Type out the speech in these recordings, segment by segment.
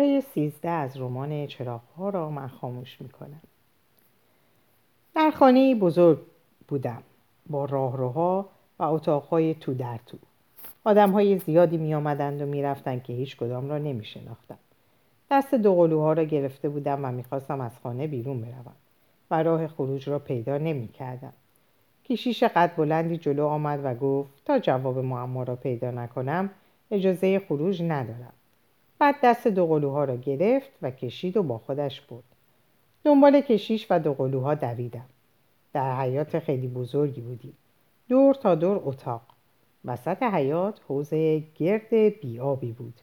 پاره سیزده از رمان چراغها را من خاموش می‌کنم در خانه بزرگ بودم با راهروها و اتاقهای تو در تو آدم های زیادی می آمدند و می رفتند که هیچ کدام را نمی شناختم. دست دو قلوها را گرفته بودم و می‌خواستم از خانه بیرون بروم و راه خروج را پیدا نمی کردم. کشیش قد بلندی جلو آمد و گفت تا جواب معما را پیدا نکنم اجازه خروج ندارم. بعد دست دو قلوها را گرفت و کشید و با خودش بود. دنبال کشیش و دو قلوها دویدم. در حیات خیلی بزرگی بودیم. دور تا دور اتاق. وسط حیات حوزه گرد بیابی بود.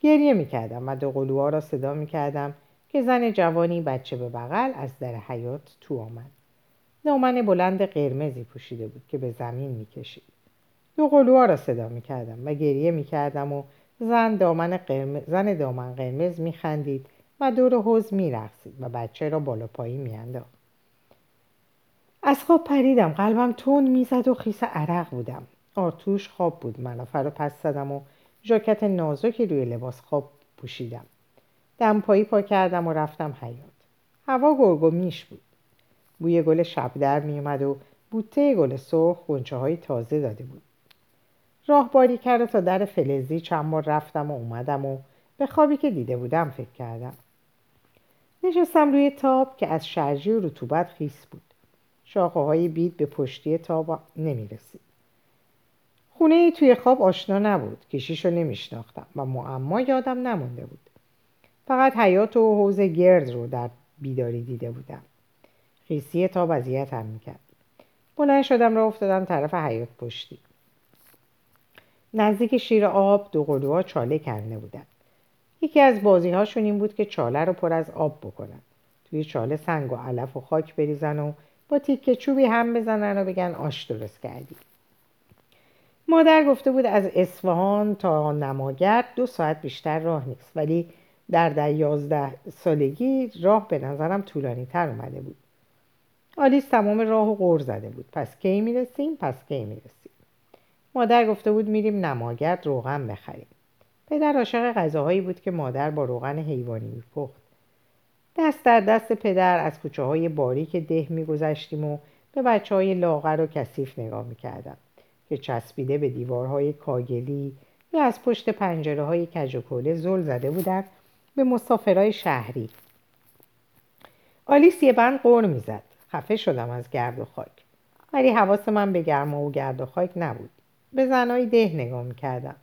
گریه می‌کردم و دو قلوها را صدا می‌کردم که زن جوانی بچه به بغل از در حیات تو آمد. دامن بلند قرمزی پوشیده بود که به زمین می‌کشید. دو قلوها را صدا می‌کردم و گریه می‌کردم و زن دامن قرمز, زن دامن قرمز میخندید و دور حوز میرقصید و بچه را بالا پایی میانداخت. از خواب پریدم. قلبم تون می‌زد و خیس عرق بودم. آرتوش خواب بود. ملافه رو پس زدم و ژاکت نازکی روی لباس خواب پوشیدم. دمپایی پا کردم و رفتم حیات هوا گرگ و میش بود. بوی گل شبدر میومد و بوته گل سرخ گنچه های تازه داده بود. راهباری کرد تا در فلزی چند بار رفتم و اومدم و به خوابی که دیده بودم فکر کردم. نشستم روی تاب که از شرجی و رطوبت خیس بود. شاخه های بید به پشتی تاب نمی رسید. خونه ای توی خواب آشنا نبود. کشیش رو نمی شناختم و معما یادم نمونده بود. فقط حیات و حوز گرد رو در بیداری دیده بودم. خیسی تاب اذیت هم می‌کرد. بلند شدم را افتادم طرف حیات پشتی. نزدیک شیر آب دو قلوها چاله کنده بودن. یکی از بازی هاشون این بود که چاله رو پر از آب بکنن. توی چاله سنگ و علف و خاک بریزن و با تیکه چوبی هم بزنن و بگن آش درست کردی. مادر گفته بود از اصفهان تا نماگرد دو ساعت بیشتر راه نیست ولی در در یازده سالگی راه به نظرم طولانی تر اومده بود. آلیس تمام راه و غور زده بود. پس کی می‌رسیم؟ پس کی می‌رسیم؟ مادر گفته بود میریم نماگرد روغن بخریم. پدر عاشق غذاهایی بود که مادر با روغن حیوانی میپخت. دست در دست پدر از کوچه های باریک ده میگذشتیم و به بچه های لاغر و کثیف نگاه می‌کردم که چسبیده به دیوارهای کاگلی یا از پشت پنجره های کجوکوله زل زده بودند به مسافرهای شهری. آلیس یه بند قور می‌زد. خفه شدم از گرد و خاک. ولی حواس من به گرما و گرد و خاک نبود. به زنهای ده نگاه می‌کردم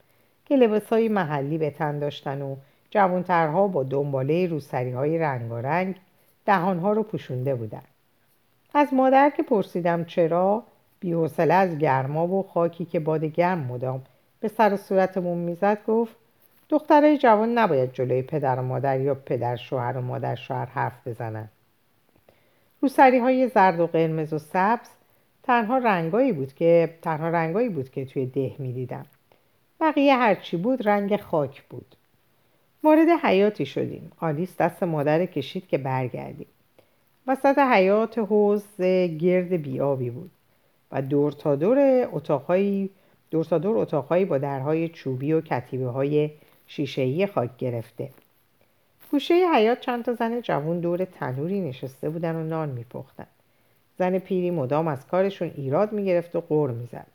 که لباسهای محلی به تن داشتن و جوانترها با دنباله روسری های رنگارنگ دهانها رو پوشونده بودن. از مادر که پرسیدم چرا بیحوصله از گرما و خاکی که باد گرم مدام به سر و صورتمون می‌زد گفت دخترای جوان نباید جلوی پدر و مادر یا پدر شوهر و مادر شوهر حرف بزنن. روسری های زرد و قرمز و سبز تنها رنگایی بود که تنها رنگایی بود که توی ده می‌دیدم. بقیه هرچی بود رنگ خاک بود. وارد حیاتی شدیم. آلیس دست مادر کشید که برگردیم. وسط حیات حوز گرد بیابی بود و دور تا دور اتاقهایی دور تا دور اتاقهایی با درهای چوبی و کتیبه های شیشه‌ای خاک گرفته. گوشه حیات چند تا زن جوون دور تنوری نشسته بودن و نان میپختن. زن پیری مدام از کارشون ایراد می‌گرفت و غور می‌زد.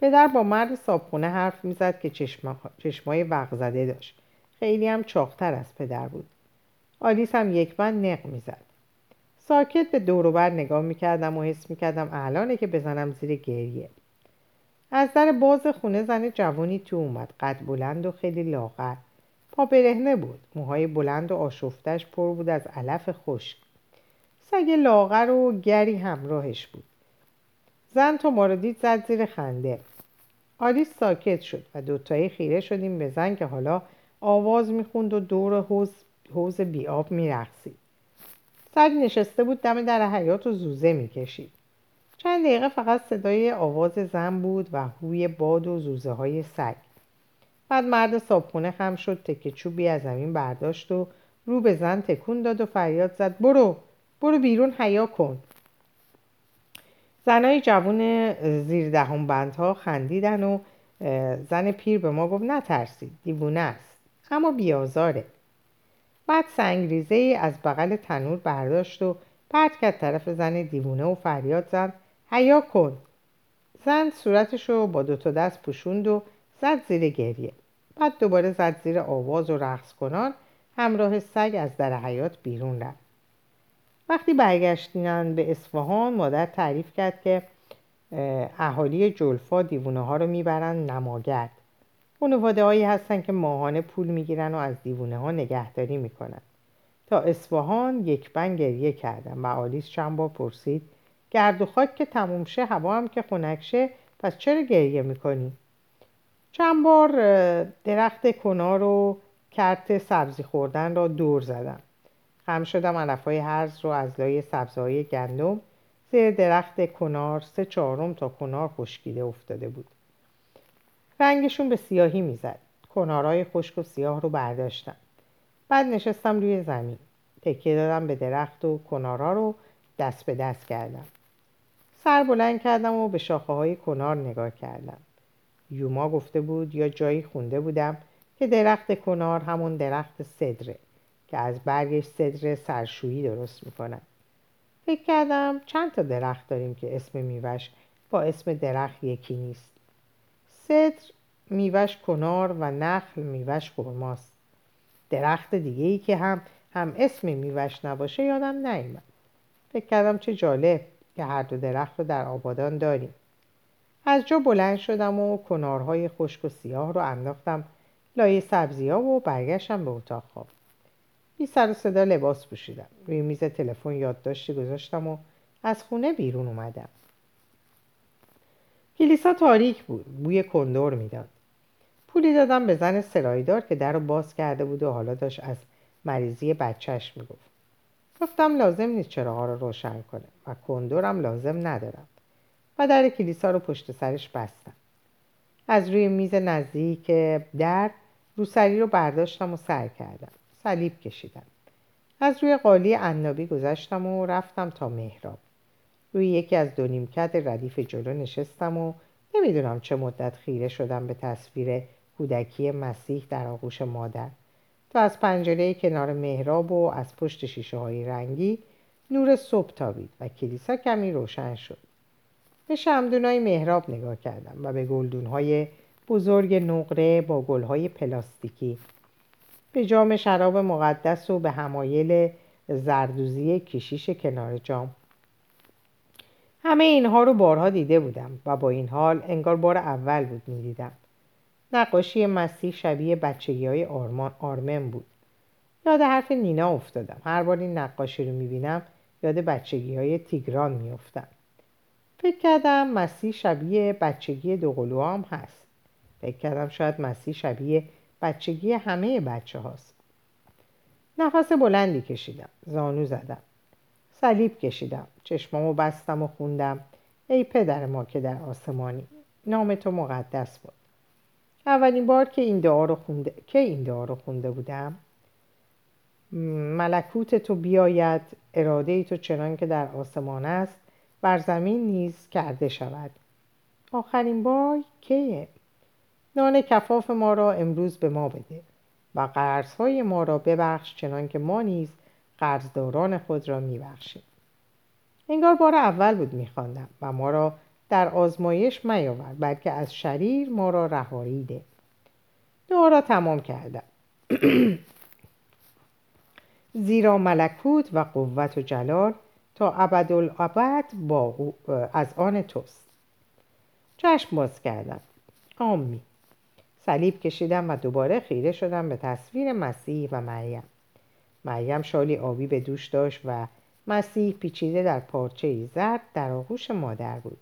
پدر با مرد صابخونه حرف می‌زد که چشمای وق زده داشت. خیلی هم چاقتر از پدر بود. آلیس هم یک بند نق می‌زد. ساکت به دوروبر نگاه می‌کردم و حس می‌کردم الانه که بزنم زیر گریه. از در باز خونه زن جوانی تو اومد. قد بلند و خیلی لاغر. پا برهنه بود. موهای بلند و آشفتش پر بود از علف خشک. سگ لاغر و گری همراهش بود. زن تو ما دید زد زیر خنده. آلیس ساکت شد و دوتایی خیره شدیم به زن که حالا آواز می‌خوند و دور حوز, حوز بیاب میرقصید. سگ نشسته بود دم در حیات و زوزه می‌کشید. چند دقیقه فقط صدای آواز زن بود و هوی باد و زوزه های سگ. بعد مرد صابخونه خم شد تکه چوبی از زمین برداشت و رو به زن تکون داد و فریاد زد برو! برو بیرون حیا کن. زنای جوون زیر دهم بندها خندیدن و زن پیر به ما گفت نترسید دیوونه است. اما بیازاره. بعد سنگریزه ای از بغل تنور برداشت و پرت کرد طرف زن دیوونه و فریاد زد حیا کن. زن صورتش رو با دوتا دست پوشوند و زد زیر گریه. بعد دوباره زد زیر آواز و رقص کنان همراه سگ از در حیات بیرون رفت. وقتی برگشتینن به اصفهان مادر تعریف کرد که اهالی جلفا دیوونه ها رو می‌برن نماگرد. خانواده هایی هستن که ماهانه پول می‌گیرن و از دیوونه ها نگهداری می‌کنن. تا اصفهان یک بند گریه کردم و آلیس چند بار پرسید گرد و خاک که تموم شه هوا هم که خنک پس چرا گریه می‌کنی؟ چند بار درخت کنار و کرت سبزی خوردن را دور زدم. خم شدم علف های هرز رو از لای سبزهای گندم. زیر درخت کنار سه چهارم تا کنار خشکیده افتاده بود. رنگشون به سیاهی می‌زد. کنارهای خشک و سیاه رو برداشتم. بعد نشستم روی زمین. تکیه دادم به درخت و کنارا رو دست به دست کردم. سر بلند کردم و به شاخه های کنار نگاه کردم. یوما گفته بود یا جایی خونده بودم که درخت کنار همون درخت صدره. که از برگش صدر سرشویی درست می‌کنن فکر کردم چند تا درخت داریم که اسم میوش با اسم درخت یکی نیست. صدر میوش کنار و نخل میوش خرماست. درخت دیگه ای که هم هم اسم میوش نباشه یادم نیومد. فکر کردم چه جالب که هر دو درخت رو در آبادان داریم. از جا بلند شدم و کنارهای خشک و سیاه رو انداختم. لای سبزی ها و برگشتم به اتاق خواب. بی سر و صدا لباس پوشیدم. روی میز تلفن یادداشتی گذاشتم و از خونه بیرون اومدم. کلیسا تاریک بود. بوی کندور می‌داد. پولی دادم به زن سرایدار که در رو باز کرده بود و حالا داشت از مریضی بچهش می‌گفت. گفتم لازم نیست چراغا رو روشن کنه و کندورم لازم ندارم. و در کلیسا رو پشت سرش بستم. از روی میز نزدیک در روسری رو برداشتم و سر کردم. صلیب کشیدم. از روی قالی عنابی گذشتم و رفتم تا مهراب روی یکی از دو نیمکت ردیف جلو نشستم و نمی‌دونم چه مدت خیره شدم به تصویر کودکی مسیح در آغوش مادر. تا از پنجره کنار مهراب و از پشت شیشه های رنگی نور صبح تابید و کلیسا کمی روشن شد. به شمدونای مهراب نگاه کردم و به گلدونهای بزرگ نقره با گلهای پلاستیکی به جام شراب مقدس و به همایل زردوزی کشیش کنار جام. همه اینها رو بارها دیده بودم و با این حال انگار بار اول بود می‌دیدم. نقاشی مسیح شبیه بچگی های آرمن بود. یاد حرف نینا افتادم. هر بار این نقاشی رو می‌بینم یاد بچگی های تیگران میافتم. فکر کردم مسیح شبیه بچگی دوقلو هم هست. فکر کردم شاید مسیح شبیه بچگی همه بچه هاست نفس بلندی کشیدم زانو زدم. صلیب کشیدم چشمامو بستم و خوندم. ای پدر ما که در آسمانی نام تو مقدس بود. اولین بار که این دعا رو خونده که این دعا رو خونده بودم ملکوت تو بیاید اراده تو چنان که در آسمان است بر زمین نیز کرده شود. آخرین بار کیه نان کفاف ما را امروز به ما بده و قرضهای ما را ببخش چنان که ما نیز قرضداران خود را میبخشیم. انگار بار اول بود میخواندم و ما را در آزمایش میاور بلکه از شریر ما را رهایی ده. دعا را تمام کردم. زیرا ملکوت و قوت و جلال تا ابدالابد با از آن توست. چشم باز کردم. آمی صلیب کشیدم و دوباره خیره شدم به تصویر مسیح و مریم. مریم شالی آبی به دوش داشت و مسیح پیچیده در پارچه زرد در آغوش مادر بود.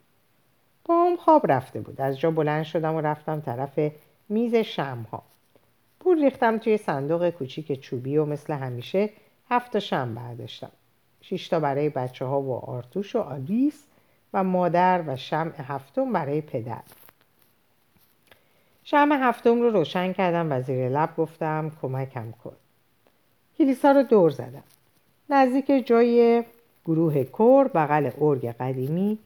هم خواب رفته بود. از جا بلند شدم و رفتم طرف میز شمها پول ریختم توی صندوق کوچیک چوبی و مثل همیشه هفت شم برداشتم. شش تا برای بچه ها و آرتوش و آلیس و مادر و شمع هفتم برای پدر. شمع هفتم رو روشن کردم و زیر لب گفتم کمکم کن. کلیسا رو دور زدم. نزدیک جای گروه کور بغل ارگ قدیمی.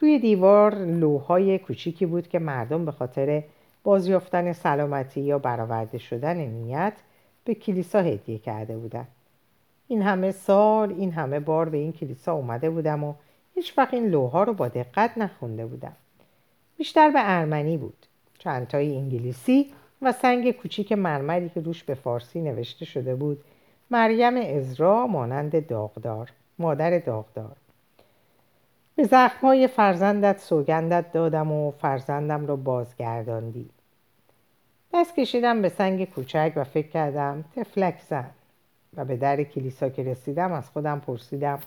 روی دیوار لوهای کوچیکی بود که مردم به خاطر بازیافتن سلامتی یا برآورده شدن نیت به کلیسا هدیه کرده بودن. این همه سال این همه بار به این کلیسا اومده بودم و هیچ وقت این لوها رو با دقت نخونده بودم. بیشتر به ارمنی بود. چندتای انگلیسی و سنگ کوچیک مرمری که روش به فارسی نوشته شده بود. مریم ازرا مانند داغدار مادر داغدار. به زخمای فرزندت سوگندت دادم و فرزندم رو بازگرداندی. دست کشیدم به سنگ کوچک و فکر کردم تفلک زن. و به در کلیسا که رسیدم از خودم پرسیدم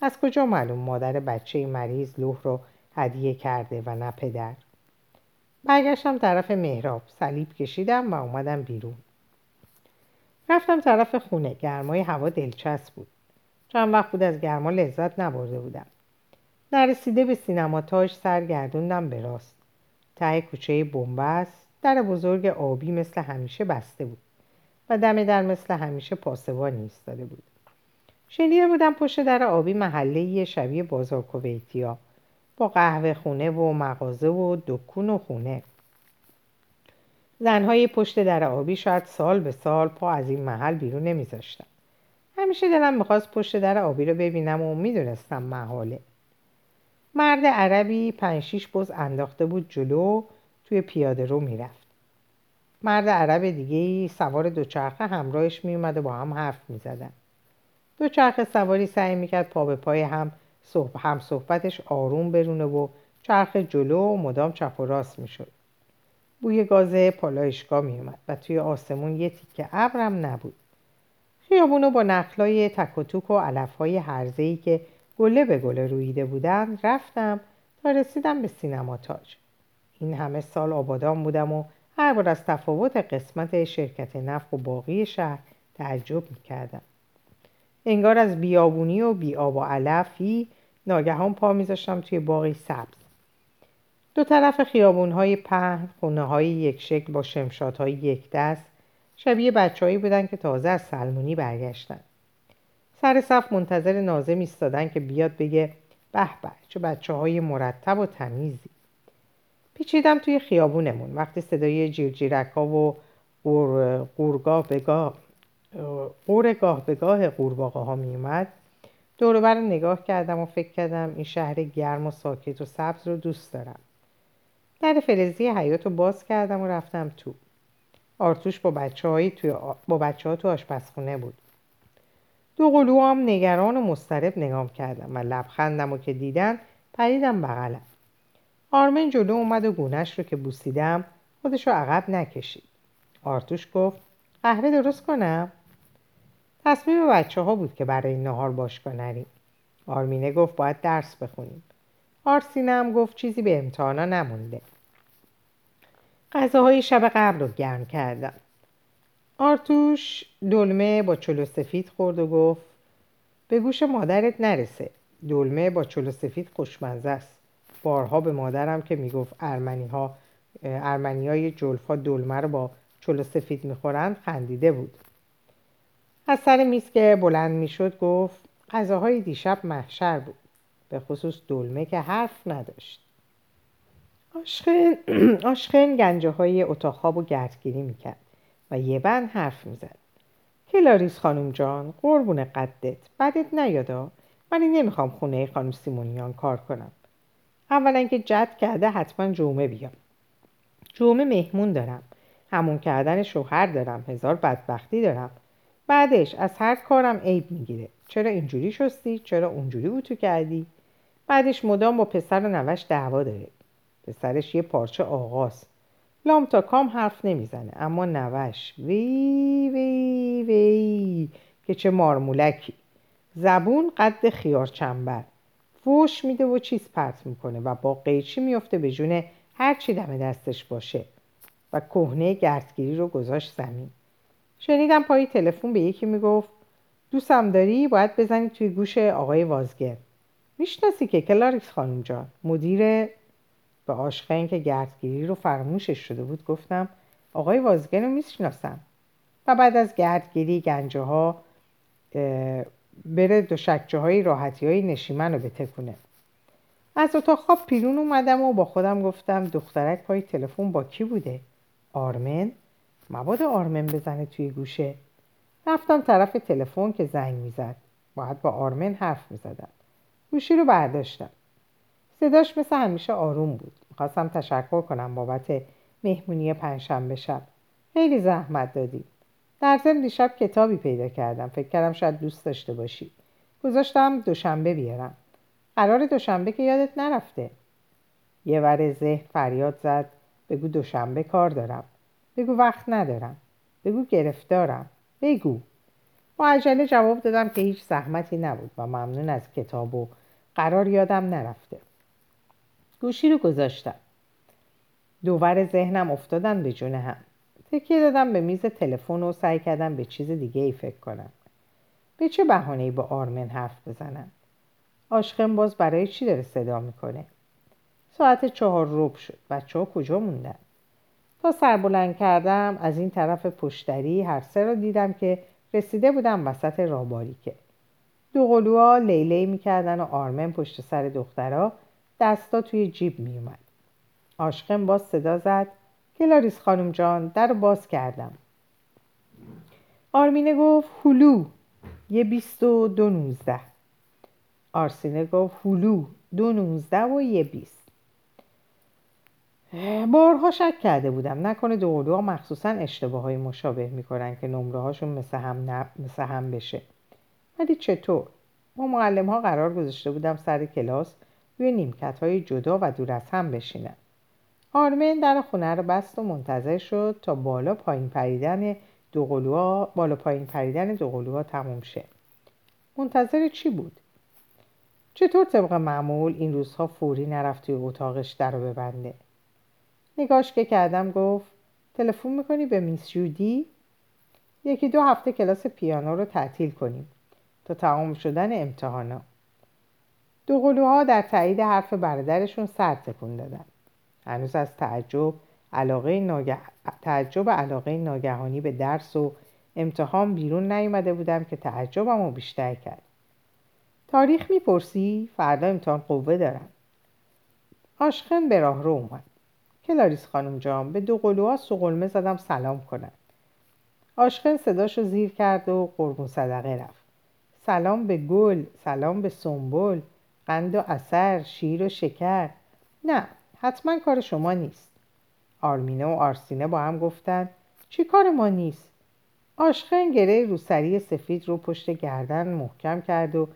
از کجا معلوم مادر بچه مریض لوح رو هدیه کرده و نه پدر؟ برگشتم طرف مهراب صلیب کشیدم و اومدم بیرون. رفتم طرف خونه. گرمای هوا دلچسب بود. چند وقت بود از گرما لذت نبرده بودم. نرسیده به سینما تاج سر گردوندم به راست. ته کوچه بنبست. در بزرگ آبی مثل همیشه بسته بود و دم در مثل همیشه پاسبانی ایستاده بود. شنیده بودم پشت در آبی محله شبیه بازار کویتیا. با قهوه خونه و مغازه و دکون و خونه. زنهای پشت در آبی شاید سال به سال پا از این محل بیرون نمیذاشتم همیشه دلم می‌خواست پشت در آبی رو ببینم و می‌دونستم محاله. مرد عربی پنج شیش بز انداخته بود جلو توی پیاده رو می‌رفت. مرد عرب دیگه سوار دوچرخه همراهش میومد و با هم حرف می‌زدن. دوچرخه سواری سعی می‌کرد پا به پای هم هم صحبتش آروم برونه و چرخ جلو و مدام چپ و راست می‌شد. بوی گاز پالایشگاه میومد و توی آسمون یه تیکه ابرم نبود. خیابونو با نخلای تک و توک و علفهای هرزهی که گله به گله رویده بودن رفتم تا رسیدم به سینما تاج. این همه سال آبادان بودم و هر بار از تفاوت قسمت شرکت نفت و باقی شهر تعجب می‌کردم. انگار از بیابونی و بیاب و علفی ناگهان پا میذاشتم توی باقی سبز. دو طرف خیابونهای پهن خونه های یک شکل با شمشادهای یک دست شبیه بچههایی بودن که تازه از سلمونی برگشتن. سر صف منتظر نازم ایستادن که بیاد بگه به به چه بچه های مرتب و تمیزی. پیچیدم توی خیابونمون. وقتی صدای جیرجیرک ها و قورگاه بگاه قورگاه بگاه قورباغه ها می اومد دور نگاه کردم و فکر کردم این شهر گرم و ساکت و سبز رو دوست دارم. در فلزی حیات رو باز کردم و رفتم تو. آرتوش با بچه, توی با بچه ها تو آشپزخونه بود. دو قلو هم نگران و مسترب نگام کردم و لبخندم و که دیدن پریدم بغلم. آرمن جلو اومد و گونش رو که بوسیدم خودش رو عقب نکشید. آرتوش گفت قهوه درست کنم؟ تصمیم بچه ها بود که برای نهار باشگاه نریم آرمینه گفت باید درس بخونیم. آرسینه هم گفت چیزی به امتحانا نمونده. غذاهای شب قبل رو گرم کردم. آرتوش دلمه با چلو سفید خورد و گفت به گوش مادرت نرسه. دلمه با چلو سفید خوشمزه است. بارها به مادرم که می‌گفت ارمنی ها ارمنی های جلفا دلمه رو با چلو سفید می‌خورند خندیده بود. از سر میز که بلند می‌شد گفت غذاهای دیشب محشر بود به خصوص دلمه که حرف نداشت. آشخن, آشخن گنجه های اتاق و گردگیری می‌کرد و یه بند حرف می‌زد. کلاریس خانم جان قربون قدت بدت نیادا ولی نمی‌خوام خونه خانم سیمونیان کار کنم. اولا که جد کرده حتما جمعه بیام. جمعه مهمون دارم. همون کردن شوهر دارم هزار بدبختی دارم. بعدش از هر کارم عیب می‌گیره. چرا اینجوری شستی؟ چرا اونجوری بوتو کردی؟ بعدش مدام با پسر و نوش دعوا داره. پسرش یه پارچه آغاز. لام تا کام حرف نمی‌زنه. اما نوش وی وی وی که چه مارمولکی. زبون قد خیار چنبر. فوش میده و چیز پرت می‌کنه و با قیچی میفته به جون هر چی دم دستش باشه. و کهنه گردگیری رو گذاشت زمین. شنیدم پای تلفن به یکی می‌گفت دوستم داری؟ باید بزنی توی گوش آقای وازگر می‌شناسی که کلاریکس خانم جان. مدیر به آشخین که گردگیری رو فرموشش شده بود گفتم آقای وازگر رو می‌شناسم. و بعد از گردگیری گنجه ها بره دو شکجه های راحتی های نشیمن رو بتکونه. از اتاق خواب پیرون اومدم و با خودم گفتم دخترک پای تلفن با کی بوده؟ آرمن؟ مبادا آرمن بزنه توی گوشه. رفتم طرف تلفن که زنگ می‌زد. باید با آرمن حرف می‌زدم گوشی رو برداشتم صداش مثل همیشه آروم بود. می‌خواستم تشکر کنم بابت مهمونی پنجشنبه شب. خیلی زحمت دادی. در ضمن دیشب کتابی پیدا کردم. فکر کردم شاید دوست داشته باشی. گذاشتم دوشنبه بیارم. قرار دوشنبه که یادت نرفته. یه ور ذهن فریاد زد. بگو دوشنبه کار دارم. بگو وقت ندارم. بگو گرفتارم. بگو. با عجله جواب دادم که هیچ زحمتی نبود و ممنون از کتاب و قرار یادم نرفته. گوشی رو گذاشتم. دوور ذهنم افتادن به جون هم. تکیه دادم به میز تلفن و سعی کردم به چیز دیگه ای فکر کنم. به چه بهانه‌ای با آرمن حرف بزنم؟ آشخم باز برای چی داره صدا می‌کنه؟ ساعت چهار روب شد. بچه ها کجا موندن؟ تا سربلند کردم از این طرف پشتری هر سه را دیدم که رسیده بودم وسط راباریکه. دو قلوها لیلی می‌کردن و آرمن پشت سر دخترها دستا توی جیب میومد آشقم باز صدا زد کلاریس خانم جان در باز کردم. آرمینه گفت هلو یه بیست و دو نوزده. آرسینه گفت هلو دو نوزده و یه بیست. بارها شک کرده بودم. نکنه دو مخصوصا اشتباه های مشابه می‌کنن که نمره هاشون مثل هم, مثل هم بشه. ولی چطور؟ ما معلم ها قرار گذاشته بودم سر کلاس روی نیمکت های جدا و دور از هم بشینن آرمن در خونه رو بست و منتظر شد تا بالا پایین پریدن دو بالا پایین پریدن دو تموم شه. منتظر چی بود؟ چطور طبق معمول این روزها فوری نرفت توی اتاقش در رو ببنده؟ نگاش که کردم گفت تلفن می‌کنی به میس جودی؟ یکی دو هفته کلاس پیانو رو تعطیل کنیم. تا تمام شدن امتحانا. دو قلوها در تایید حرف برادرشون سر تکون دادن. هنوز از تعجب علاقه ناگه... تعجب علاقه ناگهانی به درس و امتحان بیرون نیومده بودم که تعجبم رو بیشتر کرد. تاریخ می‌پرسی؟ فردا امتحان قوه دارم. آشخن به راه رو اومد. کلاریس خانم جان به دو قلوها سقلمه زدم سلام کنن آشخن صداشو زیر کرد و قربون صدقه رفت. سلام به گل سلام به سنبل قند و اثر شیر و شکر. نه حتما کار شما نیست. آرمینه و آرسینه با هم گفتن چی کار ما نیست؟ آشخن گره روسری سفید رو پشت گردن محکم کرد و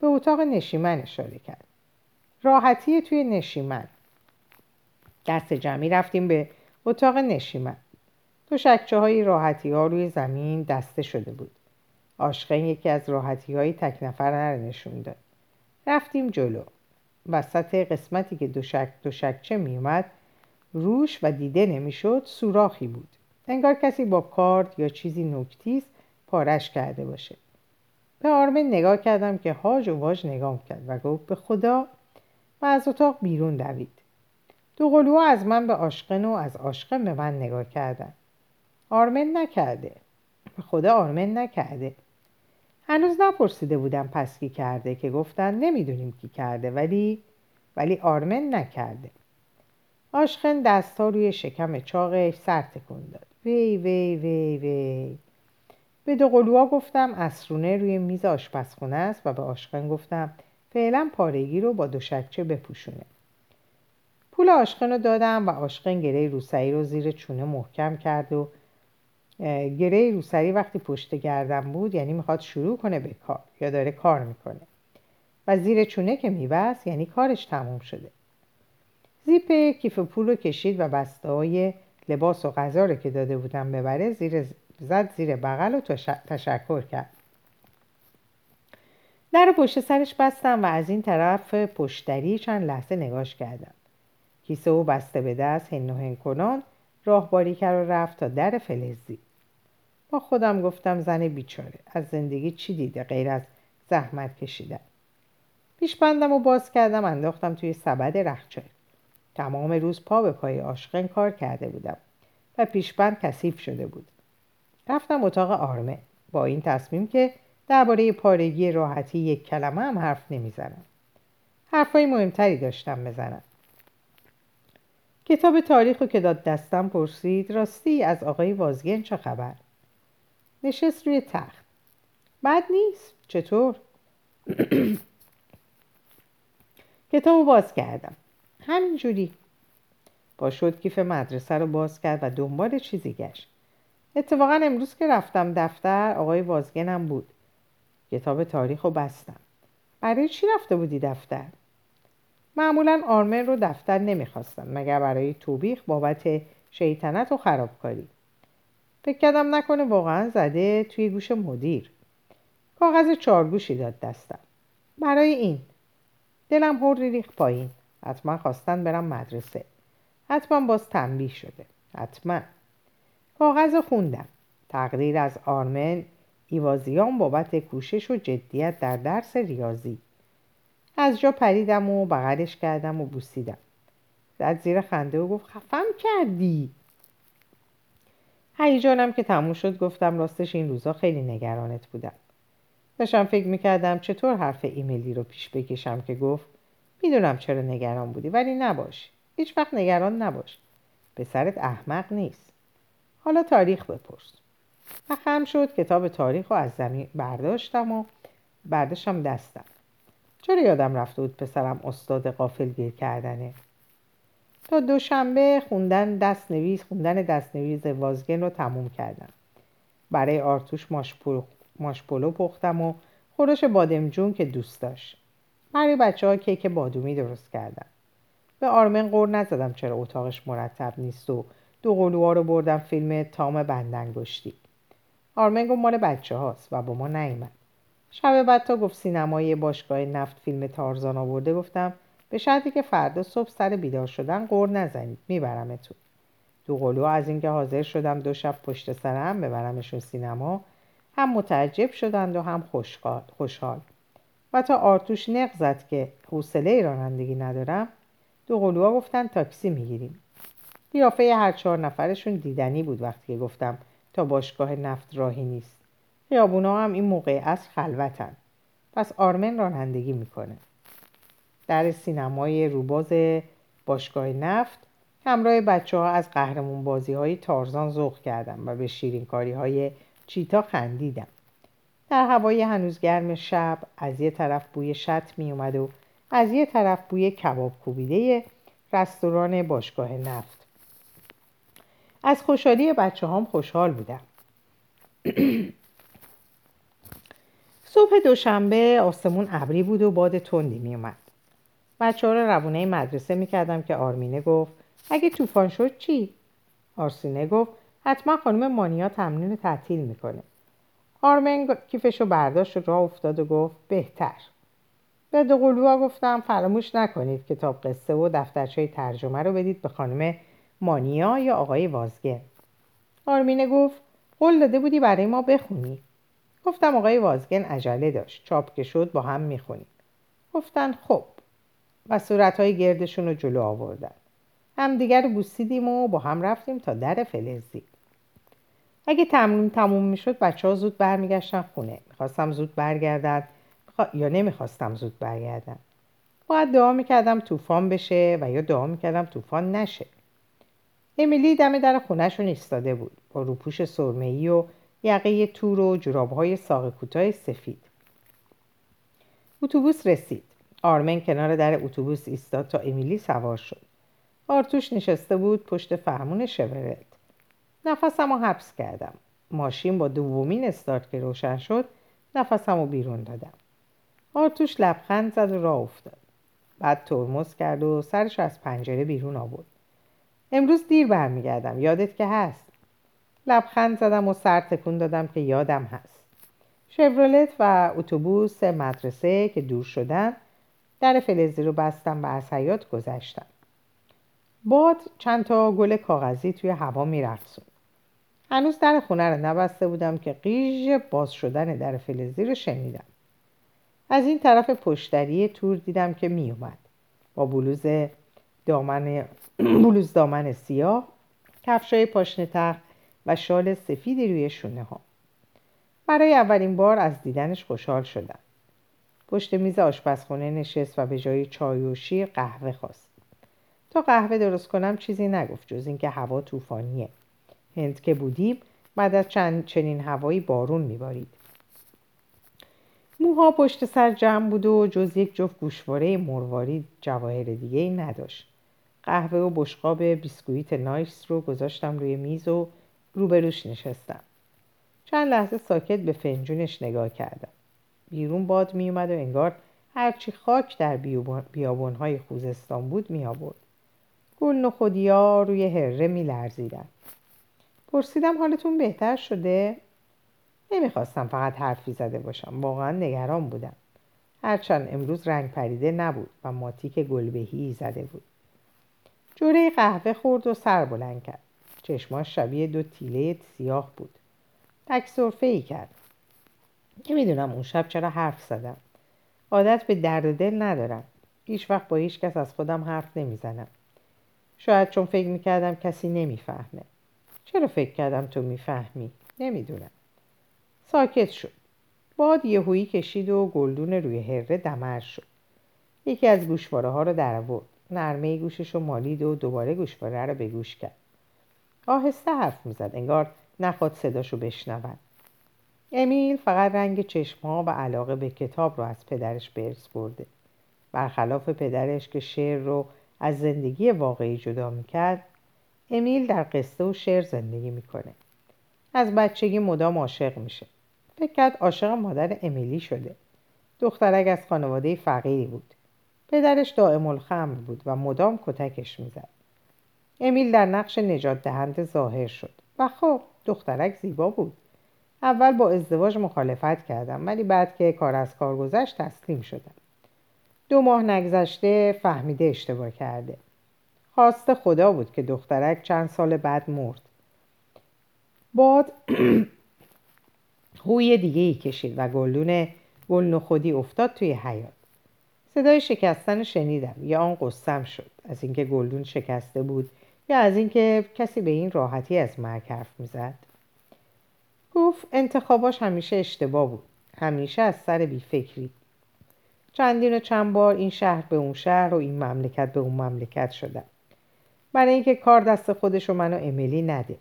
به اتاق نشیمن اشاره کرد. راحتی توی نشیمن. دست جمعی رفتیم به اتاق نشیمن. تو شکچه های راحتی ها روی زمین دسته شده بود. آشخن یکی از راحتی های تک نفر نشون داد. رفتیم جلو. وسط قسمتی که دوشک دوشکچه میومد روش و دیده نمی‌شد سوراخی بود. انگار کسی با کارد یا چیزی نکتیز پارش کرده باشه. به آرمن نگاه کردم که هاج و واج نگاه کرد و گفت به خدا و از اتاق بیرون دوید. دو قلوها از من به آشقن و از آشقن به من نگاه کردن. آرمن نکرده. به خدا آرمن نکرده. هنوز نپرسیده بودم پس کی کرده که گفتن نمی‌دونیم کی کرده ولی ولی آرمن نکرده. آشخن دستا روی شکم چاقش سر تکون داد. وی وی وی وی. به دو قلوها گفتم اسرونه روی میز آشپزخونه است و به آشخن گفتم فعلا پارگی رو با دو شکچه بپوشونه. پول آشخن رو دادم و آشخن گره روسایی رو زیر چونه محکم کرد و گره روسری وقتی پشت گردم بود یعنی می‌خواد شروع کنه به کار یا داره کار می‌کنه. و زیر چونه که میبست یعنی کارش تموم شده. زیپ کیف پول رو کشید و بسته های لباس و غذا رو که داده بودم ببره زیر زد زیر بغل و تشکر کرد. در پشت سرش بستم و از این طرف پشتری چند لحظه نگاش کردم. کیسه و بسته به دست هن کنان راهباری کرد و رفت تا در فلزی. با خودم گفتم زن بیچاره از زندگی چی دیده غیر از زحمت کشیدن. پیشبندم و باز کردم انداختم توی سبد رخچه. تمام روز پا به پای آشقن کار کرده بودم و پیشبند کثیف شده بود. رفتم اتاق آرمه با این تصمیم که درباره پارگی راحتی یک کلمه هم حرف نمی‌زنم. حرفای مهمتری داشتم بزنم. کتاب تاریخ رو که داد دستم پرسید راستی از آقای وازگن چه خبر؟ نشست روی تخت. بد نیست. چطور؟ کتاب باز کردم. همینجوری با شد کیف مدرسه رو باز کرد و دنبال چیزی گشت. اتفاقا امروز که رفتم دفتر آقای وازگنم بود. کتاب تاریخ رو بستم. برای چی رفته بودی دفتر؟ معمولا آرمن رو دفتر نمی‌خواستم مگر برای توبیخ بابت شیطنت و خرابکاری. فکر کردم نکنه واقعا زده توی گوش مدیر. کاغذ چارگوشی داد دستم. برای این. دلم هر ریخ پایین. حتما خواستن برم مدرسه. حتما باز تنبیه شده. حتما. کاغذ خوندم. تقدیر از آرمن ایوازیان بابت کوشش و جدیت در درس ریاضی. از جا پریدم و بغلش کردم و بوسیدم. زد زیر خنده و گفت خفم کردی. هیجانم که تموم شد گفتم راستش این روزا خیلی نگرانت بودم. داشتم فکر می‌کردم چطور حرف ایمیلی رو پیش بکشم که گفت می‌دونم چرا نگران بودی ولی نباش. هیچ وقت نگران نباش. پسرت احمق نیست. حالا تاریخ بپرس. و خم شد کتاب تاریخ رو از زمین برداشتم و برداشتم دستم. چرا یادم رفته بود پسرم استاد قافل گیر کردنه؟ تا دوشنبه خوندن دست نویس خوندن دست نویس وازگن رو تموم کردم. برای آرتوش ماشپلو پختم و خورش بادمجون که دوست داشت. برای بچه ها کیک بادومی درست کردم. به آرمن قور نزدم چرا اتاقش مرتب نیست و دو قلوها رو بردم فیلم تام بندنگشتی. آرمن گفت مال بچه هاست و با ما نیومد. شب بعد تا گفت سینمای باشگاه نفت فیلم تارزان آورده. گفتم به شرطی که فردا صبح سر بیدار شدن قور نزنید. میبرمتون. دو قلو از اینکه حاضر شدم دو شب پشت سرم ببرمشون سینما. هم متعجب شدند و هم خوشحال و تا آرتوش نق زد که حوصله رانندگی ندارم دو قلوها گفتن تاکسی می‌گیریم. قیافه هر چهار نفرشون دیدنی بود وقتی که گفتم تا باشگاه نفت راهی نیست. خیابونا هم این موقع از خلوتن. پس آرمن رانندگی می‌کنه. در سینمای روباز باشگاه نفت همراه بچه ها از قهرمون بازی های تارزان ذوق کردم و به شیرینکاری های چیتا خندیدم. در هوای هنوز گرم شب از یه طرف بوی شط می اومد و از یه طرف بوی کباب کوبیده رستوران باشگاه نفت. از خوشحالی بچه هام خوشحال بودم. صبح دوشنبه آسمون ابری بود و باد تندی می اومد. بچه ها رو روونه مدرسه می کردم که آرمینه گفت اگه طوفان شد چی؟ آرسینه گفت حتما خانم مانیا تمرین تعطیل می‌کنه. آرمین کیفش رو برداشت و راه افتاد و گفت بهتر. به دو گفتم فراموش نکنید کتاب قصه و دفترچه ترجمه رو بدید به خانم مانیا یا آقای وازگن. آرمینه گفت قول داده بودی برای ما بخونی. گفتم آقای وازگن عجله داشت. چاپ که شد با هم می‌خونیم. گفتن خب. و صورتهای گردشون رو جلو آوردن. همدیگر رو بوسیدیم و با هم رفتیم تا در فلزی. اگه تمرین تموم می‌شد بچه ها زود برمیگشتن خونه. می‌خواستم زود برگردن. یا نمی‌خواستم زود برگردن. باید دعا می‌کردم طوفان بشه و یا دعا می‌کردم طوفان نشه. امیلی دم در خونهشون ایستاده بود. با روپوش سرمه‌ای و یقه تور و جرابهای ساق کوتاه سفید. اتوبوس رسید. آرمن کنار در اتوبوس ایستاد تا امیلی سوار شد. آرتوش نشسته بود پشت فرمون شورت. نفسم رو حبس کردم. ماشین با دومین استارت که روشن شد نفسم رو بیرون دادم. آرتوش لبخند زد و راه افتاد. بعد ترمز کرد و سرش از پنجره بیرون آورد. امروز دیر برمیگردم. یادت که هست. لبخند زدم و سر تکون دادم که یادم هست. شورولت و اتوبوس مدرسه که دور شدن در فلزی رو بستم و از حیات گذشتم. باد چند تا گل کاغذی توی هوا میرقصون هنوز در خونه رو نبسته بودم که قیژ باز شدن در فلزی رو شنیدم. از این طرف پشتری تور دیدم که میومد با بلوز دامن بلوز دامن سیاه کفشای پاشنه تخت و شال سفیدی روی شونه ها. برای اولین بار از دیدنش خوشحال شدم. پشت میز آشپزخونه نشست و به جای چای و شیر قهوه خواست. تا قهوه درست کنم چیزی نگفت جز اینکه هوا طوفانیه. هند که بودیم بعد از چند چنین هوایی بارون میبارید. موها پشت سر جمع بود و جز یک جفت گوشواره مرواری جواهر دیگه ای نداشت. قهوه و بشقاب بیسکویت نایس رو گذاشتم روی میز و روبروش نشستم چند لحظه ساکت به فنجونش نگاه کردم بیرون باد میومد و انگار هرچی خاک در بیابونهای خوزستان بود می آورد. گل نخودیا روی هره می لرزیدن. پرسیدم حالتون بهتر شده؟ نمی‌خواستم فقط حرفی زده باشم. واقعا نگران بودم. هرچند امروز رنگ پریده نبود و ماتیک گلبهی زده بود. جوره قهوه خورد و سر بلند کرد. چشماش شبیه دو تیله سیاه بود. تک ای کرد. نمی‌دونم اون شب چرا حرف زدم. عادت به درد دل ندارم. هیچ وقت با هیچ کس از خودم حرف نمی‌زنم. شاید چون فکر می‌کردم کسی نمی‌فهمه. چرا فکر کردم تو می‌فهمی؟ نمی‌دونم. ساکت شد. باد یهویی کشید و گلدون روی هره دمر شد. یکی از گوشواره ها رو در آورد. نرمه گوشش رو مالید و دوباره گوشواره رو به گوش کرد. آهسته حرف می‌زد انگار نخواد صداشو بشنود. امیل فقط رنگ چشمها و علاقه به کتاب رو از پدرش به برده. برخلاف پدرش که شعر رو از زندگی واقعی جدا می‌کرد امیل در قصه و شعر زندگی می‌کنه. از بچگی مدام عاشق میشه. فکر کرد عاشق مادر امیلی شده. دخترک از خانواده فقیری بود. پدرش دائم الخمر بود و مدام کتکش می‌زد. امیل در نقش نجات دهنده ظاهر شد و خب دخترک زیبا بود. اول با ازدواج مخالفت کردم ولی بعد که کار از کار گذشت تسلیم شدم. دو ماه نگذشته فهمیده اشتباه کرده. خواست خدا بود که دخترک چند سال بعد مرد. باد هوی دیگه ای کشید و گلدون گل خودی افتاد توی حیات صدای شکستن شنیدم. یا آن قصم شد. از اینکه گلدون شکسته بود یا از اینکه کسی به این راحتی از مرگ حرف می‌زد. گفت انتخاباش همیشه اشتباه بود. همیشه از سر بیفکری. چندین و چند بار این شهر به اون شهر و این مملکت به اون مملکت شدن برای اینکه کار دست خودش و منو امیلی نده.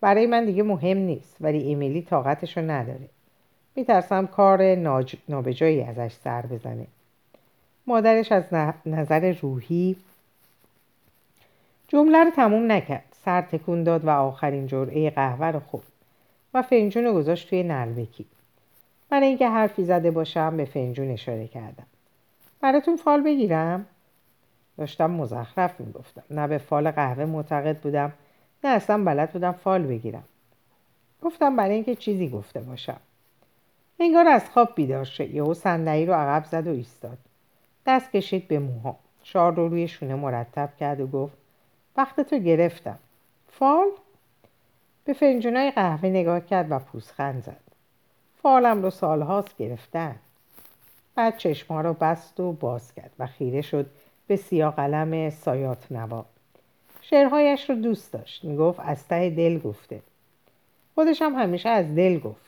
برای من دیگه مهم نیست ولی امیلی طاقتشو نداره. میترسم کار ناج... نابجایی ازش سر بزنه. مادرش از نظر روحی جمله رو تموم نکرد. سر تکون داد و آخرین جرعه قهوه رو خورد و فنجون رو گذاشت توی نلبکی برای اینکه حرفی زده باشم به فنجون اشاره کردم. براتون فال بگیرم؟ داشتم مزخرف می‌گفتم. نه به فال قهوه معتقد بودم نه اصلا بلد بودم فال بگیرم. گفتم برای اینکه چیزی گفته باشم. انگار از خواب بیدار شد. یهو صندلی رو عقب زد و ایستاد. دست کشید به موها شار رو روی شونه مرتب کرد و گفت وقت تو گرفتم. فال به فنجونای قهوه نگاه کرد و پوزخند زد. فالم رو سالهاست گرفتن. بعد چشما رو بست و باز کرد و خیره شد به سیاه قلم سایات نوا. شعرهایش رو دوست داشت. می‌گفت از ته دل گفته. خودش هم همیشه از دل گفت.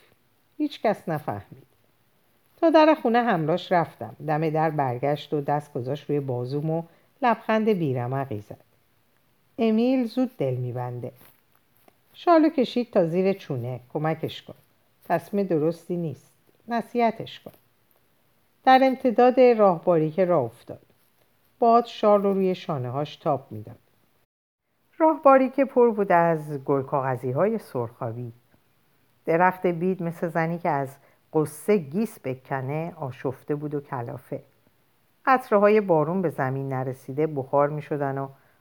هیچ کس نفهمید. تا در خونه همراش رفتم. دم در برگشت و دست گذاشت روی بازوم و لبخند بیرمقی زد. امیل زود دل میبنده. شالو کشید تا زیر چونه. کمکش کن. تصمیم درستی نیست. نصیحتش کن. در امتداد راهباری که راه افتاد. باد شال رو روی شانه هاش تاب می‌داد. راهباری که پر بود از گل کاغذی های سرخابی درخت بید مثل زنی که از قصه گیس بکنه آشفته بود و کلافه. قطره های بارون به زمین نرسیده بخار می شدن و